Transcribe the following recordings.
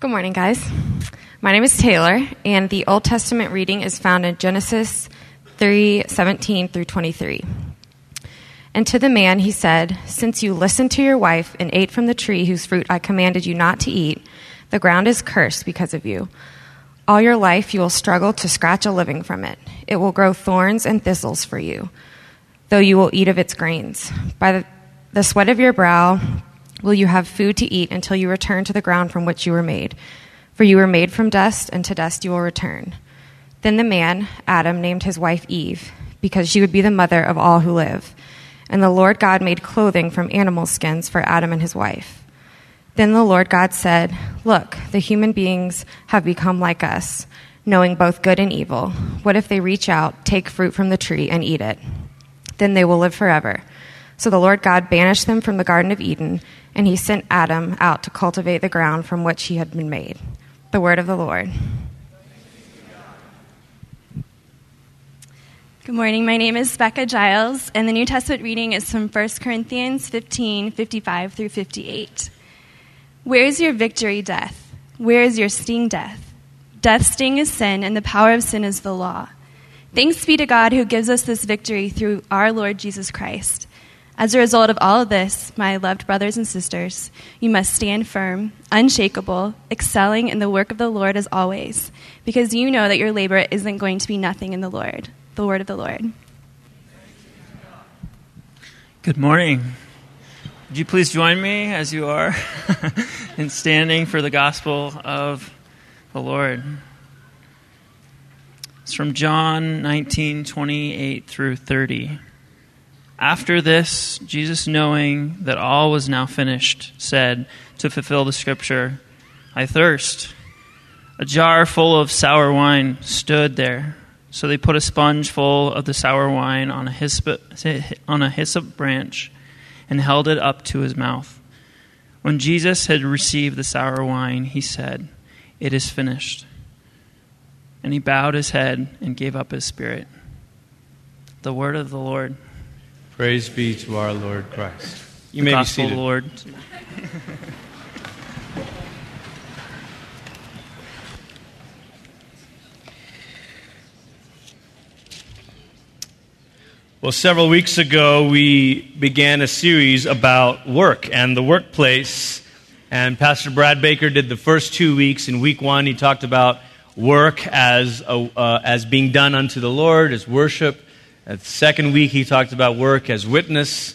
Good morning, guys. My name is Taylor, and the Old Testament reading is found in Genesis 3 17 through 23. And to the man he said, Since you listened to your wife and ate from the tree whose fruit I commanded you not to eat, the ground is cursed because of you. All your life you will struggle to scratch a living from it. It will grow thorns and thistles for you, though you will eat of its grains. By the, the sweat of your brow will you have food to eat until you return to the ground from which you were made. For you were made from dust, and to dust you will return. Then the man, Adam, named his wife Eve, because she would be the mother of all who live. And the Lord God made clothing from animal skins for Adam and his wife. Then the Lord God said, Look, the human beings have become like us, knowing both good and evil. What if they reach out, take fruit from the tree, and eat it? Then they will live forever. So the Lord God banished them from the Garden of Eden, and he sent Adam out to cultivate the ground from which he had been made. The word of the Lord. Good morning. My name is Becca Giles, and the New Testament reading is from 1 Corinthians 15 55 through 58. Where is your victory, death? Where is your sting, death? Death's sting is sin, and the power of sin is the law. Thanks be to God who gives us this victory through our Lord Jesus Christ. As a result of all of this, my loved brothers and sisters, you must stand firm, unshakable, excelling in the work of the Lord as always, because you know that your labor isn't going to be nothing in the Lord the word of the Lord. Good morning. Would you please join me as you are in standing for the gospel of the Lord? It's from John 19 28 through 30. After this, Jesus, knowing that all was now finished, said, to fulfill the scripture, I thirst. A jar full of sour wine stood there so they put a sponge full of the sour wine on a hyssop, on a hyssop branch and held it up to his mouth. When Jesus had received the sour wine, he said, It is finished. And he bowed his head and gave up his spirit. The word of the Lord. Praise be to our Lord Christ. You may Gospel be seated. Lord. Well, several weeks ago, we began a series about work and the workplace. And Pastor Brad Baker did the first two weeks. In week one, he talked about work as, a, uh, as being done unto the Lord, as worship. At the second week, he talked about work as witness.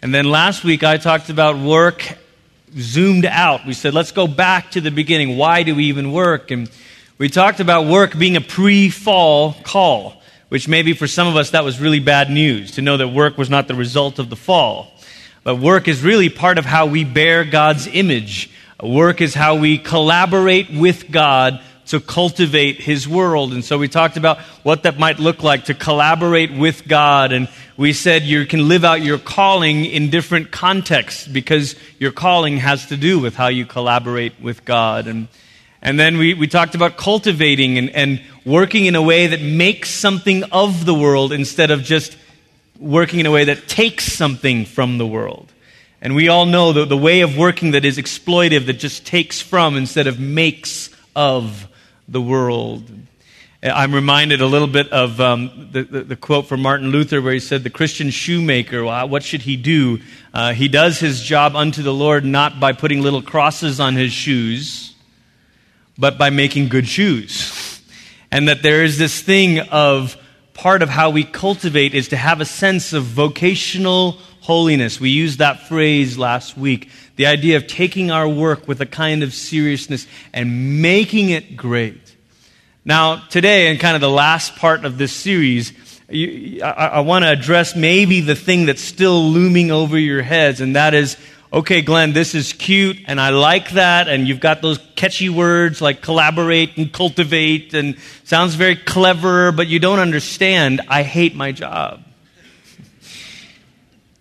And then last week, I talked about work zoomed out. We said, let's go back to the beginning. Why do we even work? And we talked about work being a pre fall call which maybe for some of us that was really bad news to know that work was not the result of the fall. But work is really part of how we bear God's image. Work is how we collaborate with God to cultivate His world. And so we talked about what that might look like to collaborate with God. And we said you can live out your calling in different contexts because your calling has to do with how you collaborate with God. And and then we, we talked about cultivating and, and working in a way that makes something of the world instead of just working in a way that takes something from the world. And we all know the, the way of working that is exploitive, that just takes from instead of makes of the world. I'm reminded a little bit of um, the, the, the, quote from Martin Luther where he said, The Christian shoemaker, well, what should he do? Uh, he does his job unto the Lord not by putting little crosses on his shoes but by making good shoes. And that there is this thing of part of how we cultivate is to have a sense of vocational holiness. We used that phrase last week. The idea of taking our work with a kind of seriousness and making it great. Now, today, in kind of the last part of this series, you, I, I want to address maybe the thing that's still looming over your heads, and that is okay, Glenn, this is cute and I like that. And you've got those catchy words like collaborate and cultivate and sounds very clever, but you don't understand. I hate my job.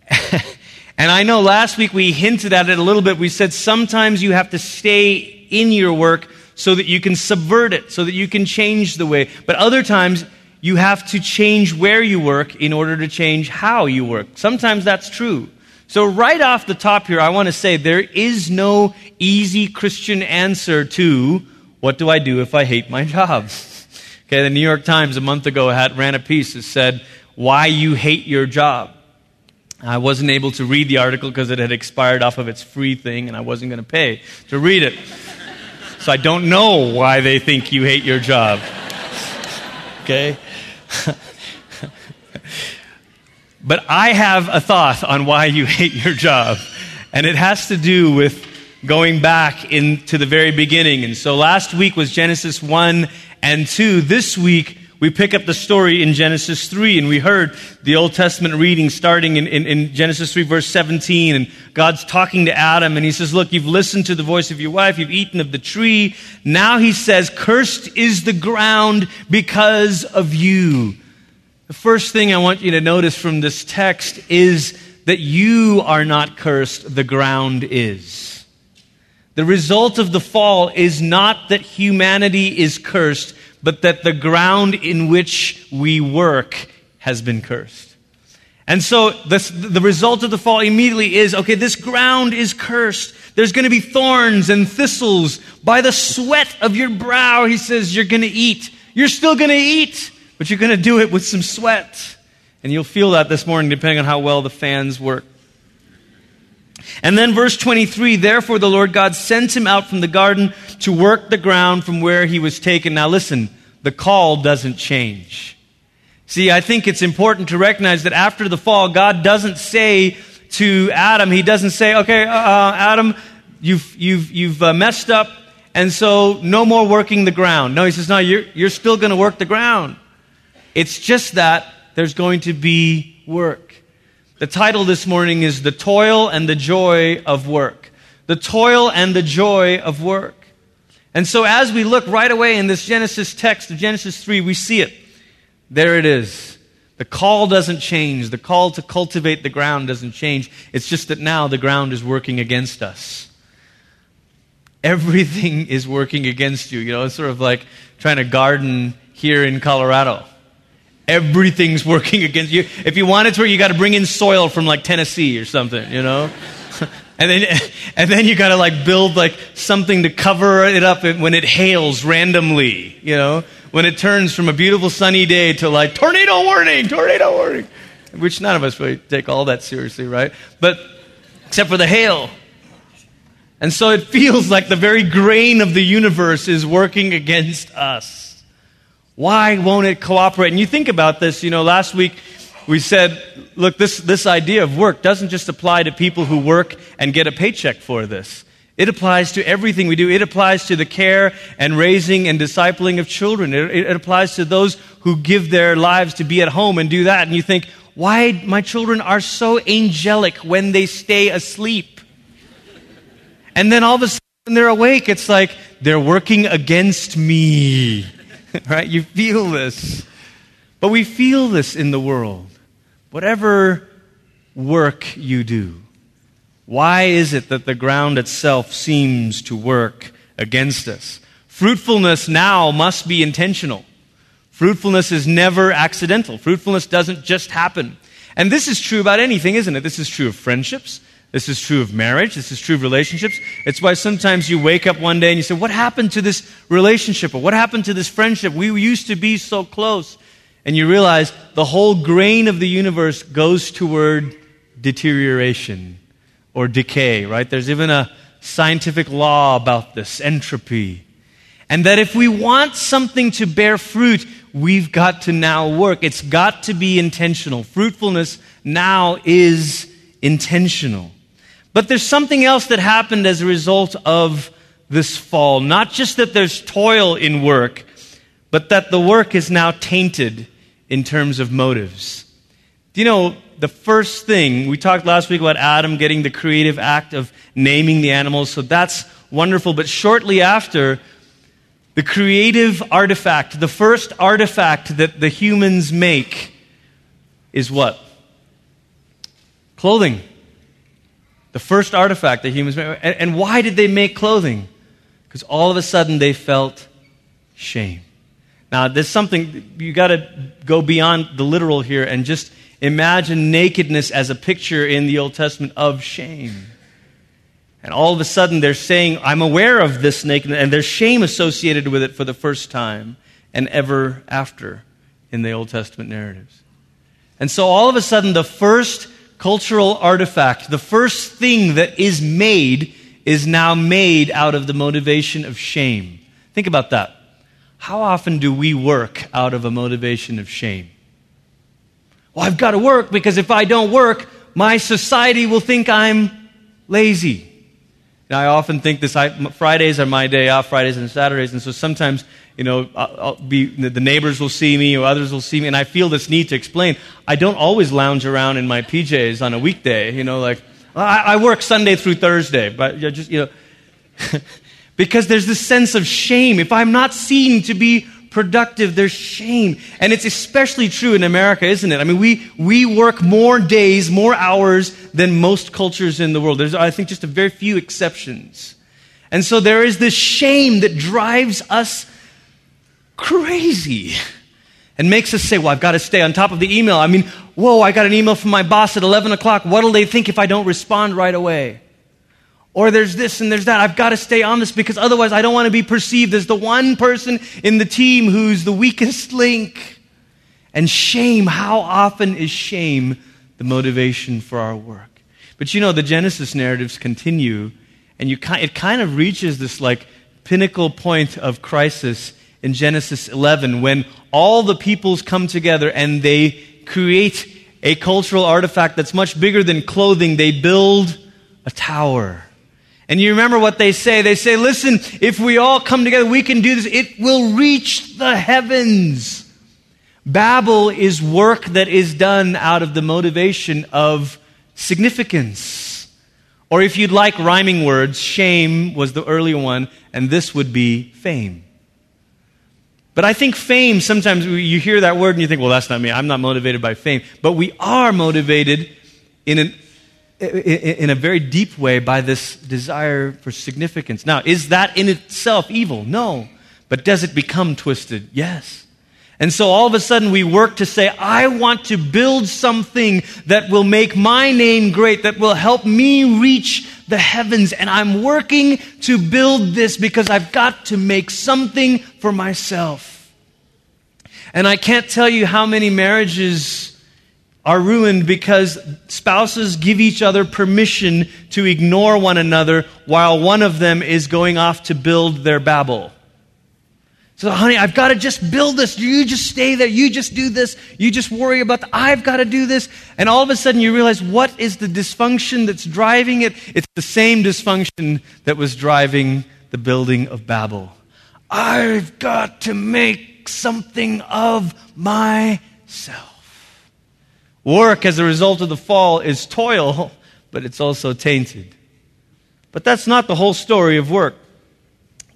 and I know last week we hinted at it a little bit. We said sometimes you have to stay in your work so that you can subvert it, so that you can change the way. But other times, you have to change where you work in order to change how you work. Sometimes that's true. So, right off the top here, I want to say there is no easy Christian answer to what do I do if I hate my job? Okay, the New York Times a month ago had, ran a piece that said, Why You Hate Your Job. I wasn't able to read the article because it had expired off of its free thing and I wasn't going to pay to read it. So I don't know why they think you hate your job. Okay? but I have a thought on why you hate your job. And it has to do with going back into the very beginning. And so last week was Genesis 1 and 2. This week, we pick up the story in Genesis 3, and we heard the Old Testament reading starting in, in, in, Genesis 3, verse 17, and God's talking to Adam, and he says, Look, you've listened to the voice of your wife, you've eaten of the tree. Now he says, Cursed is the ground because of you. The first thing I want you to notice from this text is that you are not cursed, the ground is. The result of the fall is not that humanity is cursed, but that the ground in which we work has been cursed. And so this, the result of the fall immediately is okay, this ground is cursed. There's going to be thorns and thistles. By the sweat of your brow, he says, you're going to eat. You're still going to eat, but you're going to do it with some sweat. And you'll feel that this morning depending on how well the fans work. And then verse 23, therefore the Lord God sent him out from the garden to work the ground from where he was taken. Now listen, the call doesn't change. See, I think it's important to recognize that after the fall, God doesn't say to Adam, He doesn't say, okay, uh, uh Adam, you've, you've, you've uh, messed up, and so no more working the ground. No, He says, no, you're, you're still going to work the ground. It's just that there's going to be work. The title this morning is The Toil and the Joy of Work. The Toil and the Joy of Work. And so, as we look right away in this Genesis text of Genesis 3, we see it. There it is. The call doesn't change. The call to cultivate the ground doesn't change. It's just that now the ground is working against us. Everything is working against you. You know, it's sort of like trying to garden here in Colorado. Everything's working against you. If you want it to, you got to bring in soil from like Tennessee or something, you know? And then, and then you got to like build like something to cover it up when it hails randomly, you know, when it turns from a beautiful sunny day to like tornado warning, tornado warning, which none of us really take all that seriously, right? But except for the hail. And so it feels like the very grain of the universe is working against us. Why won't it cooperate? And you think about this, you know, last week we said, look, this, this idea of work doesn't just apply to people who work and get a paycheck for this. It applies to everything we do. It applies to the care and raising and discipling of children. It, it, applies to those who give their lives to be at home and do that. And you think, why my children are so angelic when they stay asleep. And then all of a sudden they're awake, it's like they're working against me. right? You feel this. But we feel this in the world. Whatever work you do, why is it that the ground itself seems to work against us? Fruitfulness now must be intentional. Fruitfulness is never accidental. Fruitfulness doesn't just happen. And this is true about anything, isn't it? This is true of friendships. This is true of marriage. This is true of relationships. It's why sometimes you wake up one day and you say, What happened to this relationship? Or what happened to this friendship? We used to be so close and you realize the whole grain of the universe goes toward deterioration or decay, right? There's even a scientific law about this, entropy. And that if we want something to bear fruit, we've got to now work. It's got to be intentional. Fruitfulness now is intentional. But there's something else that happened as a result of this fall. Not just that there's toil in work, but that the work is now tainted in terms of motives. Do you know the first thing we talked last week about Adam getting the creative act of naming the animals, so that's wonderful. But shortly after, the creative artifact, the first artifact that the humans make is what? Clothing. The first artifact that humans make. And why did they make clothing? Because all of a sudden they felt shame. Now, there's something, you got to go beyond the literal here and just imagine nakedness as a picture in the Old Testament of shame. And all of a sudden they're saying, I'm aware of this nakedness, and there's shame associated with it for the first time and ever after in the Old Testament narratives. And so all of a sudden, the first cultural artifact, the first thing that is made, is now made out of the motivation of shame. Think about that. How often do we work out of a motivation of shame? Well, I've got to work because if I don't work, my society will think I'm lazy. Now, I often think this I, Fridays are my day off, Fridays and Saturdays, and so sometimes, you know, I'll, I'll be, the neighbors will see me or others will see me, and I feel this need to explain. I don't always lounge around in my PJs on a weekday, you know, like, I, I work Sunday through Thursday, but just, you know, because there's this sense of shame. If I'm not seen to be productive, there's shame. And it's especially true in America, isn't it? I mean, we, we work more days, more hours than most cultures in the world. There's, I think, just a very few exceptions. And so there is this shame that drives us crazy and makes us say, well, I've got to stay on top of the email. I mean, whoa, I got an email from my boss at 11 o'clock. What'll they think if I don't respond right away? Or there's this and there's that. I've got to stay on this because otherwise I don't want to be perceived as the one person in the team who's the weakest link. And shame, how often is shame the motivation for our work? But you know, the Genesis narratives continue, and you, it kind of reaches this like pinnacle point of crisis in Genesis 11 when all the peoples come together and they create a cultural artifact that's much bigger than clothing. They build a tower. And you remember what they say? They say, listen, if we all come together, we can do this. It will reach the heavens. Babel is work that is done out of the motivation of significance. Or if you'd like rhyming words, shame was the earlier one, and this would be fame. But I think fame, sometimes you hear that word and you think, well, that's not me. I'm not motivated by fame. But we are motivated in an in a very deep way by this desire for significance. Now, is that in itself evil? No. But does it become twisted? Yes. And so all of a sudden we work to say, I want to build something that will make my name great, that will help me reach the heavens. And I'm working to build this because I've got to make something for myself. And I can't tell you how many marriages are ruined because spouses give each other permission to ignore one another while one of them is going off to build their Babel. So, honey, I've got to just build this. You just stay there. You just do this. You just worry about the, I've got to do this. And all of a sudden you realize what is the dysfunction that's driving it? It's the same dysfunction that was driving the building of Babel. I've got to make something of myself. Work as a result of the fall is toil, but it's also tainted. But that's not the whole story of work.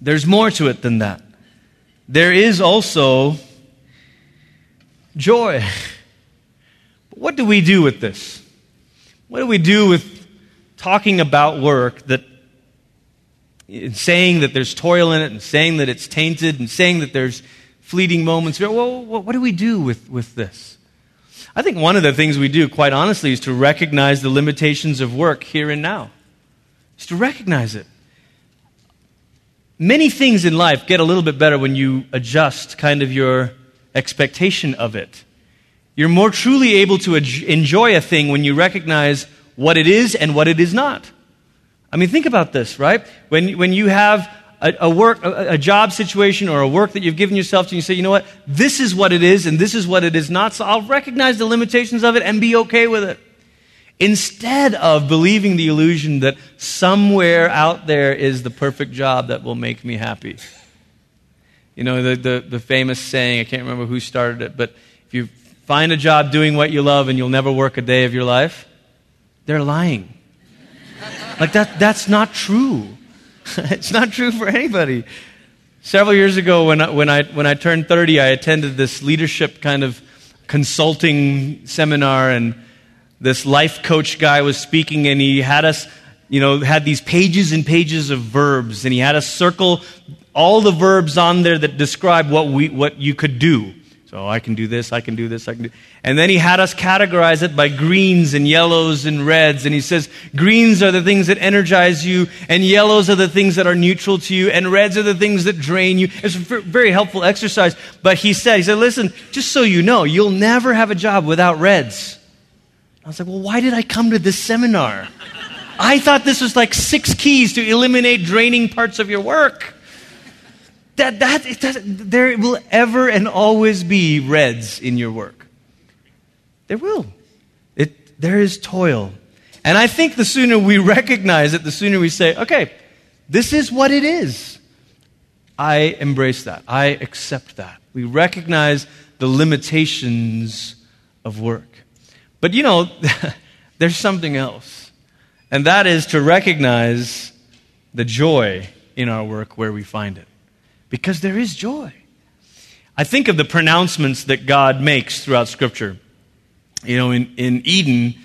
There's more to it than that. There is also joy. But what do we do with this? What do we do with talking about work that saying that there's toil in it and saying that it's tainted and saying that there's fleeting moments? Well, what do we do with, with this? I think one of the things we do, quite honestly, is to recognize the limitations of work here and now. Is to recognize it. Many things in life get a little bit better when you adjust kind of your expectation of it. You're more truly able to enjoy a thing when you recognize what it is and what it is not. I mean, think about this, right? When, when you have a, a work, a, a, job situation or a work that you've given yourself to, and you say, you know what, this is what it is and this is what it is not, so I'll recognize the limitations of it and be okay with it. Instead of believing the illusion that somewhere out there is the perfect job that will make me happy. You know, the, the, the famous saying, I can't remember who started it, but if you find a job doing what you love and you'll never work a day of your life, they're lying. like that, that's not true. it's not true for anybody. Several years ago, when I, when, I, when I turned 30, I attended this leadership kind of consulting seminar, and this life coach guy was speaking, and he had us, you know, had these pages and pages of verbs, and he had us circle all the verbs on there that describe what, we, what you could do. So I can do this, I can do this, I can do. And then he had us categorize it by greens and yellows and reds. And he says greens are the things that energize you, and yellows are the things that are neutral to you, and reds are the things that drain you. It's a very helpful exercise. But he said, he said, listen, just so you know, you'll never have a job without reds. I was like, well, why did I come to this seminar? I thought this was like six keys to eliminate draining parts of your work. That, that, it doesn't, there will ever and always be reds in your work. There will. It, there is toil. And I think the sooner we recognize it, the sooner we say, okay, this is what it is. I embrace that. I accept that. We recognize the limitations of work. But you know, there's something else. And that is to recognize the joy in our work where we find it because there is joy. I think of the pronouncements that God makes throughout Scripture. You know, in, in Eden,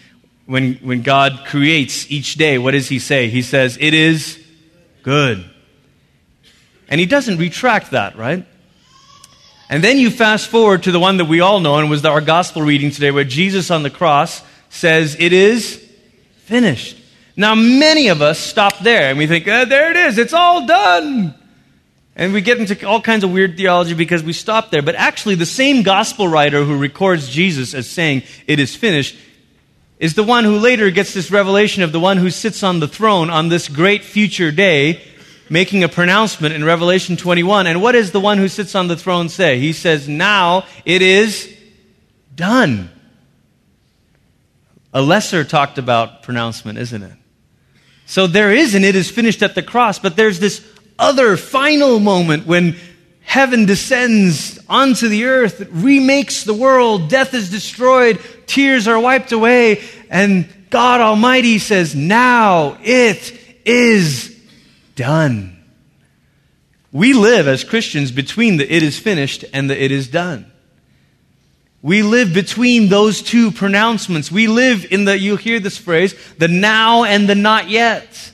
when, when God creates each day, what does He say? He says, It is good. And He doesn't retract that, right? And then you fast forward to the one that we all know, and was our gospel reading today, where Jesus on the cross says, It is finished. Now, many of us stop there and we think, eh, There it is, it's all done. And we get into all kinds of weird theology because we stop there. But actually, the same gospel writer who records Jesus as saying, It is finished, is the one who later gets this revelation of the one who sits on the throne on this great future day, making a pronouncement in Revelation 21. And what does the one who sits on the throne say? He says, Now it is done. A lesser talked about pronouncement, isn't it? So there is an it is finished at the cross, but there's this other final moment when heaven descends onto the earth, remakes the world, death is destroyed, tears are wiped away, and God Almighty says, Now it is done. We live as Christians between the it is finished and the it is done. We live between those two pronouncements. We live in the, you hear this phrase, the now and the not yet.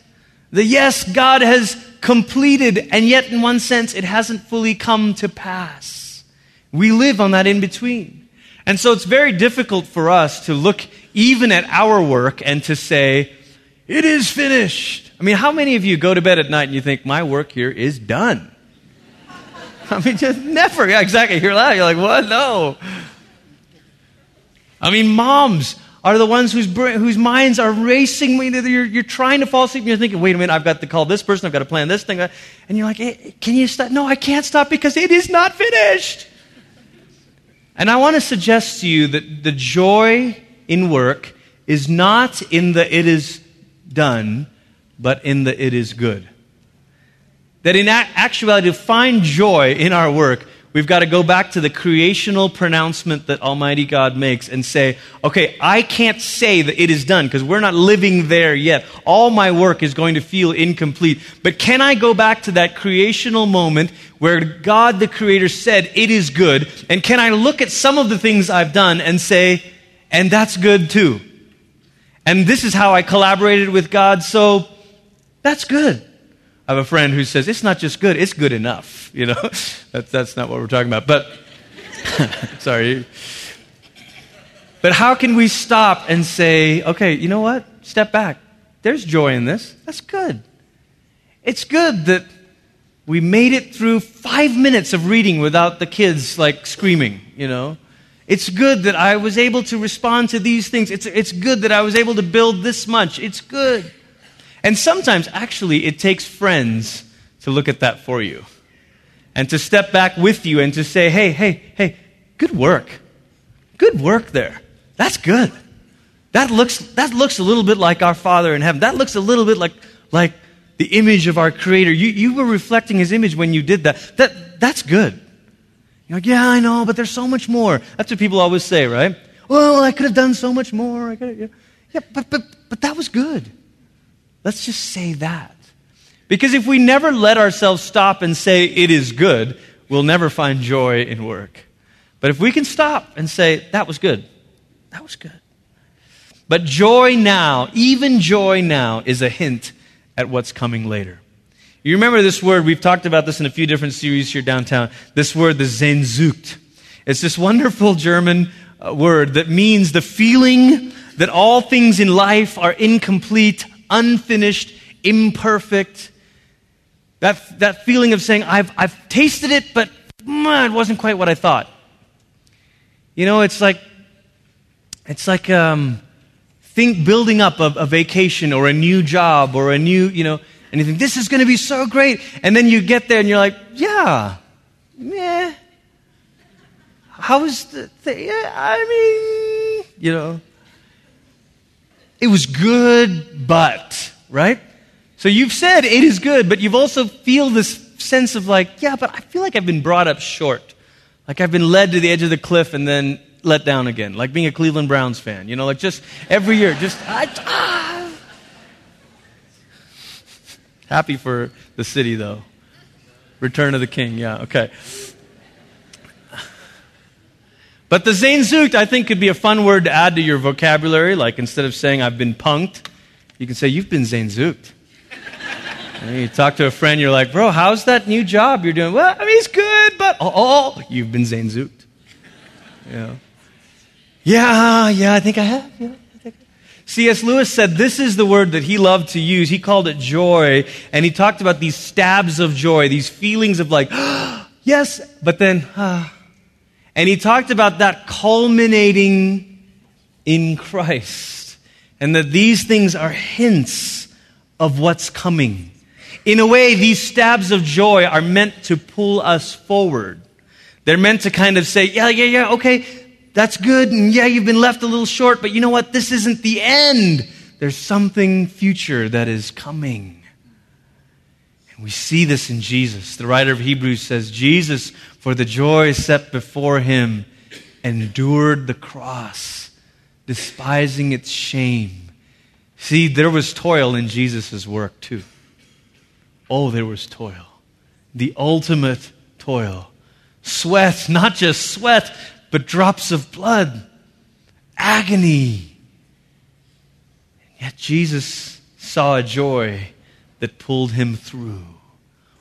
The yes, God has completed, and yet, in one sense, it hasn't fully come to pass. We live on that in between. And so it's very difficult for us to look even at our work and to say, it is finished. I mean, how many of you go to bed at night and you think, my work here is done? I mean, just never. Yeah, exactly. You're. You're like, what? No. I mean, moms, are the ones whose, whose minds are racing. You're, you're trying to fall asleep and you're thinking, wait a minute, I've got to call this person, I've got to plan this thing. And you're like, hey, can you stop? No, I can't stop because it is not finished. And I want to suggest to you that the joy in work is not in the it is done, but in the it is good. That in actuality, to find joy in our work, We've got to go back to the creational pronouncement that Almighty God makes and say, okay, I can't say that it is done because we're not living there yet. All my work is going to feel incomplete. But can I go back to that creational moment where God the Creator said, it is good? And can I look at some of the things I've done and say, and that's good too? And this is how I collaborated with God, so that's good. I have a friend who says, it's not just good, it's good enough. You know, that's, that's not what we're talking about. But, sorry. But how can we stop and say, okay, you know what? Step back. There's joy in this. That's good. It's good that we made it through five minutes of reading without the kids like screaming, you know. It's good that I was able to respond to these things. It's, it's good that I was able to build this much. It's good. And sometimes, actually, it takes friends to look at that for you and to step back with you and to say, hey, hey, hey, good work. Good work there. That's good. That looks, that looks a little bit like our Father in heaven. That looks a little bit like, like the image of our Creator. You, you were reflecting His image when you did that. that that's good. You're like, yeah, I know, but there's so much more. That's what people always say, right? Well, I could have done so much more. I could have, yeah, but, but, but that was good. Let's just say that. Because if we never let ourselves stop and say it is good, we'll never find joy in work. But if we can stop and say, that was good, that was good. But joy now, even joy now, is a hint at what's coming later. You remember this word, we've talked about this in a few different series here downtown, this word, the Sehnsucht. It's this wonderful German uh, word that means the feeling that all things in life are incomplete, unfinished, imperfect. That, that feeling of saying, I've, I've tasted it, but mm, it wasn't quite what I thought. You know, it's like, it's like um, think building up a, a vacation or a new job or a new, you know, think, this is going to be so great. And then you get there and you're like, yeah, yeah. How's the thing? Yeah, I mean, you know, it was good, but, right? So you've said it is good, but you've also feel this sense of like, yeah, but I feel like I've been brought up short. Like I've been led to the edge of the cliff and then let down again. Like being a Cleveland Browns fan, you know, like just every year, just, I, ah. Happy for the city, though. Return of the King, yeah, okay. But the Sehnsucht, I think, could be a fun word to add to your vocabulary. Like instead of saying, I've been punked, you can say, You've been. And you talk to a friend, you're like, Bro, how's that new job you're doing? Well, I mean, it's good, but oh, oh you've been Sehnsucht. Yeah. Yeah, yeah, I think I have. Yeah. C.S. Lewis said this is the word that he loved to use. He called it joy, and he talked about these stabs of joy, these feelings of like, yes, but then, ah. And he talked about that culminating in Christ. And that these things are hints of what's coming. In a way, these stabs of joy are meant to pull us forward. They're meant to kind of say, yeah, yeah, yeah, okay, that's good. And yeah, you've been left a little short, but you know what? This isn't the end. There's something future that is coming. And we see this in Jesus. The writer of Hebrews says, Jesus, for the joy set before him, endured the cross, despising its shame. See, there was toil in Jesus' work too. Oh, there was toil. The ultimate toil. Sweat, not just sweat, but drops of blood. Agony. And Yet Jesus saw a joy that pulled him through.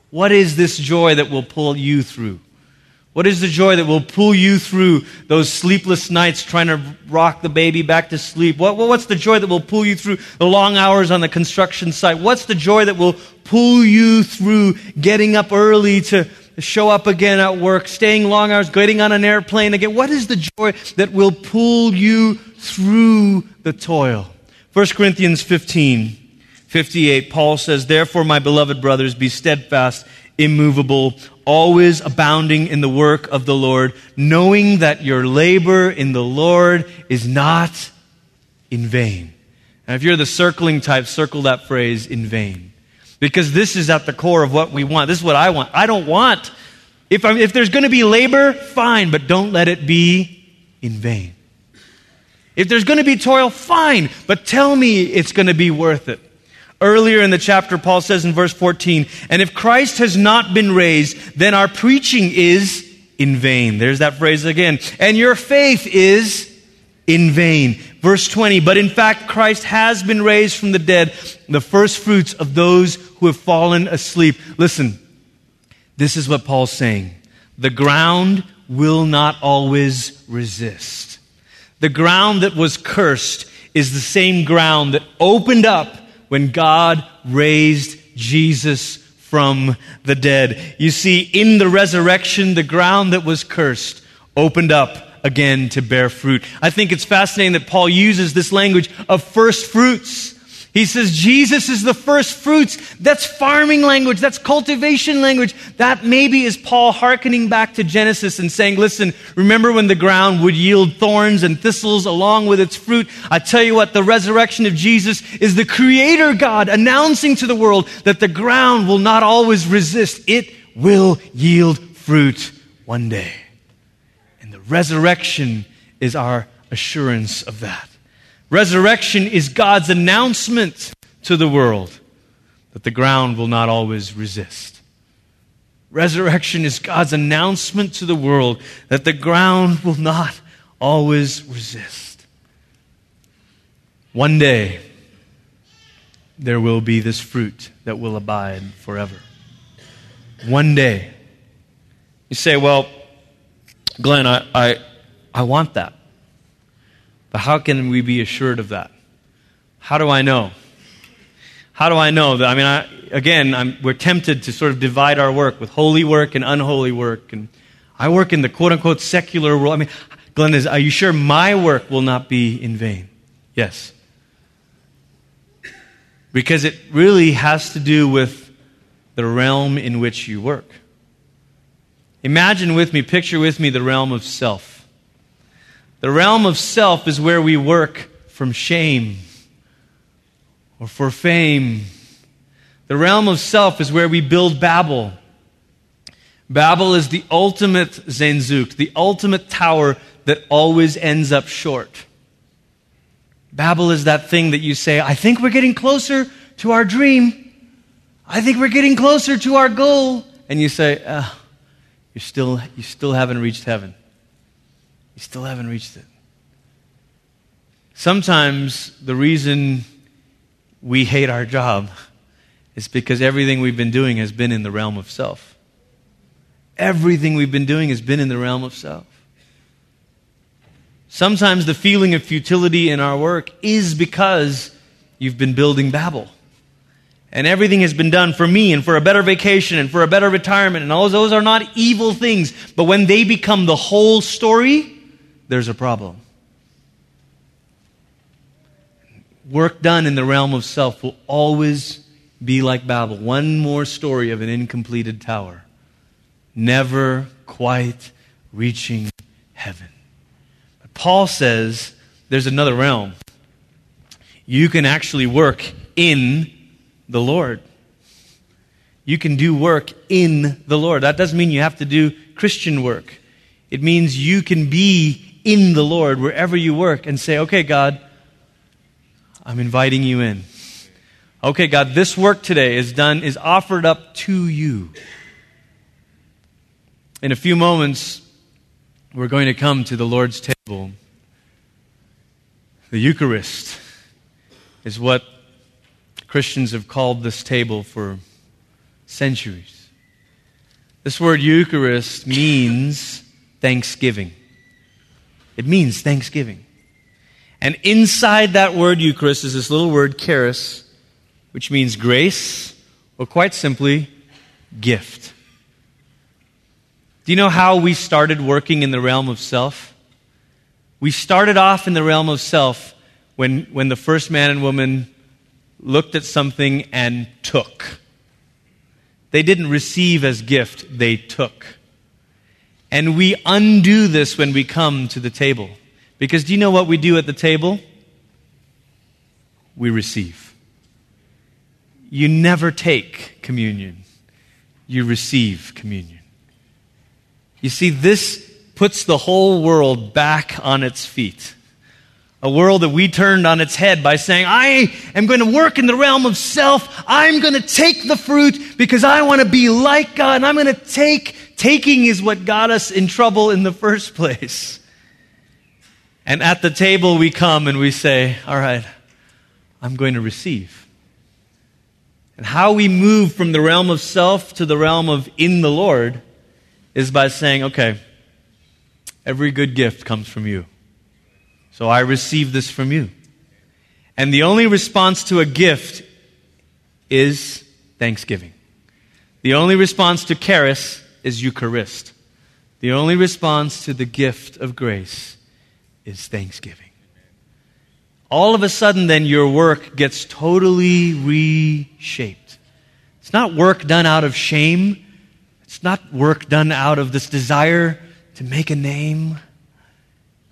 What is this joy that will pull you through? What is the joy that will pull you through those sleepless nights trying to rock the baby back to sleep? What, what's the joy that will pull you through the long hours on the construction site? What's the joy that will pull you through getting up early to show up again at work, staying long hours, getting on an airplane again? What is the joy that will pull you through the toil? 1 Corinthians 15, 58, Paul says, Therefore, my beloved brothers, be steadfast, immovable, always abounding in the work of the Lord, knowing that your labor in the Lord is not in vain. Now, if you're the circling type, circle that phrase in vain. Because this is at the core of what we want. This is what I want. I don't want, if, I'm, if there's going to be labor, fine, but don't let it be in vain. If there's going to be toil, fine, but tell me it's going to be worth it. Earlier in the chapter, Paul says in verse 14, and if Christ has not been raised, then our preaching is in vain. There's that phrase again. And your faith is in vain. Verse 20, but in fact, Christ has been raised from the dead, the first fruits of those who have fallen asleep. Listen, this is what Paul's saying. The ground will not always resist. The ground that was cursed is the same ground that opened up when God raised Jesus from the dead. You see, in the resurrection, the ground that was cursed opened up again to bear fruit. I think it's fascinating that Paul uses this language of first fruits. He says Jesus is the first fruits. That's farming language. That's cultivation language. That maybe is Paul hearkening back to Genesis and saying, listen, remember when the ground would yield thorns and thistles along with its fruit? I tell you what, the resurrection of Jesus is the creator God announcing to the world that the ground will not always resist. It will yield fruit one day. And the resurrection is our assurance of that. Resurrection is God's announcement to the world that the ground will not always resist. Resurrection is God's announcement to the world that the ground will not always resist. One day, there will be this fruit that will abide forever. One day. You say, well, Glenn, I, I, I want that. But how can we be assured of that? How do I know? How do I know that? I mean, I, again, I'm, we're tempted to sort of divide our work with holy work and unholy work. And I work in the quote unquote secular world. I mean, Glenn, is, are you sure my work will not be in vain? Yes. Because it really has to do with the realm in which you work. Imagine with me, picture with me the realm of self. The realm of self is where we work from shame or for fame. The realm of self is where we build Babel. Babel is the ultimate Sehnsucht, the ultimate tower that always ends up short. Babel is that thing that you say, I think we're getting closer to our dream. I think we're getting closer to our goal. And you say, oh, you still, you still haven't reached heaven. You still haven't reached it. Sometimes the reason we hate our job is because everything we've been doing has been in the realm of self. Everything we've been doing has been in the realm of self. Sometimes the feeling of futility in our work is because you've been building Babel. And everything has been done for me and for a better vacation and for a better retirement. And all those are not evil things. But when they become the whole story, there's a problem. work done in the realm of self will always be like Babel. One more story of an incompleted tower, never quite reaching heaven. But Paul says there's another realm. You can actually work in the Lord. You can do work in the Lord. That doesn't mean you have to do Christian work. It means you can be in the Lord wherever you work and say, okay, God, I'm inviting you in. Okay, God, this work today is done, is offered up to you. In a few moments, we're going to come to the Lord's table. The Eucharist is what Christians have called this table for centuries. This word Eucharist means thanksgiving. It means thanksgiving. And inside that word Eucharist is this little word charis, which means grace, or quite simply, gift. Do you know how we started working in the realm of self? We started off in the realm of self when, when the first man and woman looked at something and took. They didn't receive as gift, they took. And we undo this when we come to the table. Because do you know what we do at the table? We receive. You never take communion, you receive communion. You see, this puts the whole world back on its feet. A world that we turned on its head by saying, I am going to work in the realm of self. I'm going to take the fruit because I want to be like God. And I'm going to take. Taking is what got us in trouble in the first place. And at the table, we come and we say, All right, I'm going to receive. And how we move from the realm of self to the realm of in the Lord is by saying, Okay, every good gift comes from you. So I receive this from you. And the only response to a gift is thanksgiving. The only response to charis is Eucharist. The only response to the gift of grace is thanksgiving. All of a sudden, then, your work gets totally reshaped. It's not work done out of shame, it's not work done out of this desire to make a name.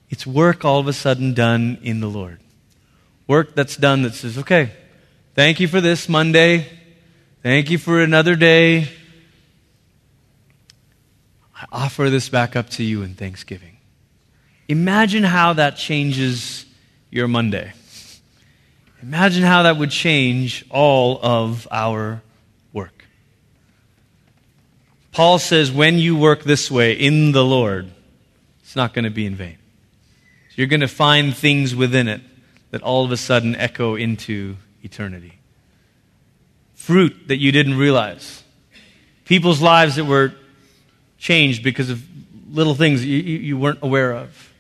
It's work all of a sudden done in the Lord. Work that's done that says, okay, thank you for this Monday. Thank you for another day. I offer this back up to you in thanksgiving. Imagine how that changes your Monday. Imagine how that would change all of our work. Paul says, when you work this way in the Lord, it's not going to be in vain. So you're going to find things within it that all of a sudden echo into eternity. Fruit that you didn't realize. People's lives that were changed because of little things you, you weren't aware of.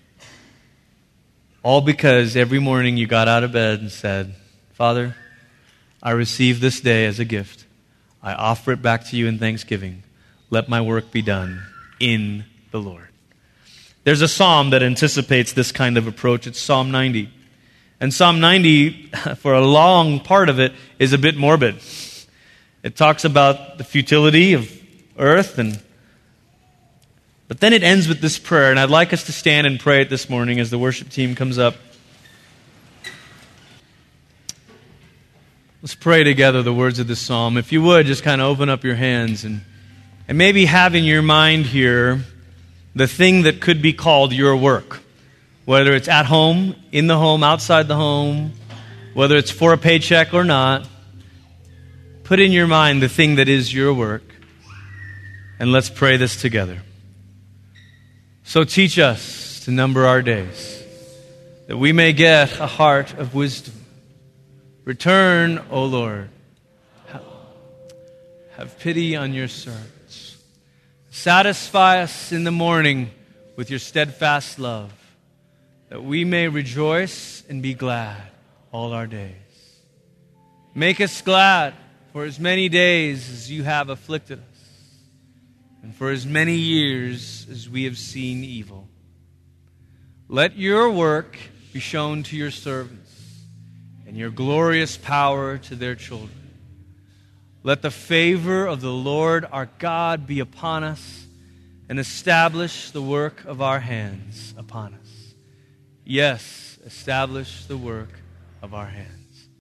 All because every morning you got out of bed and said, Father, I receive this day as a gift. I offer it back to you in thanksgiving. Let my work be done in the Lord. There's a psalm that anticipates this kind of approach. It's Psalm 90. And Psalm 90, for a long part of it, is a bit morbid. It talks about the futility of earth and but then it ends with this prayer, and I'd like us to stand and pray it this morning as the worship team comes up. Let's pray together the words of this psalm. If you would, just kind of open up your hands and, and maybe have in your mind here the thing that could be called your work. Whether it's at home, in the home, outside the home, whether it's for a paycheck or not, put in your mind the thing that is your work. And let's pray this together. So teach us to number our days, that we may get a heart of wisdom. Return, O Lord. Have pity on your servants. Satisfy us in the morning with your steadfast love, that we may rejoice and be glad all our days. Make us glad for as many days as you have afflicted us and for as many years as we have seen evil. Let your work be shown to your servants, and your glorious power to their children. Let the favor of the Lord our God be upon us, and establish the work of our hands upon us. Yes, establish the work of our hands.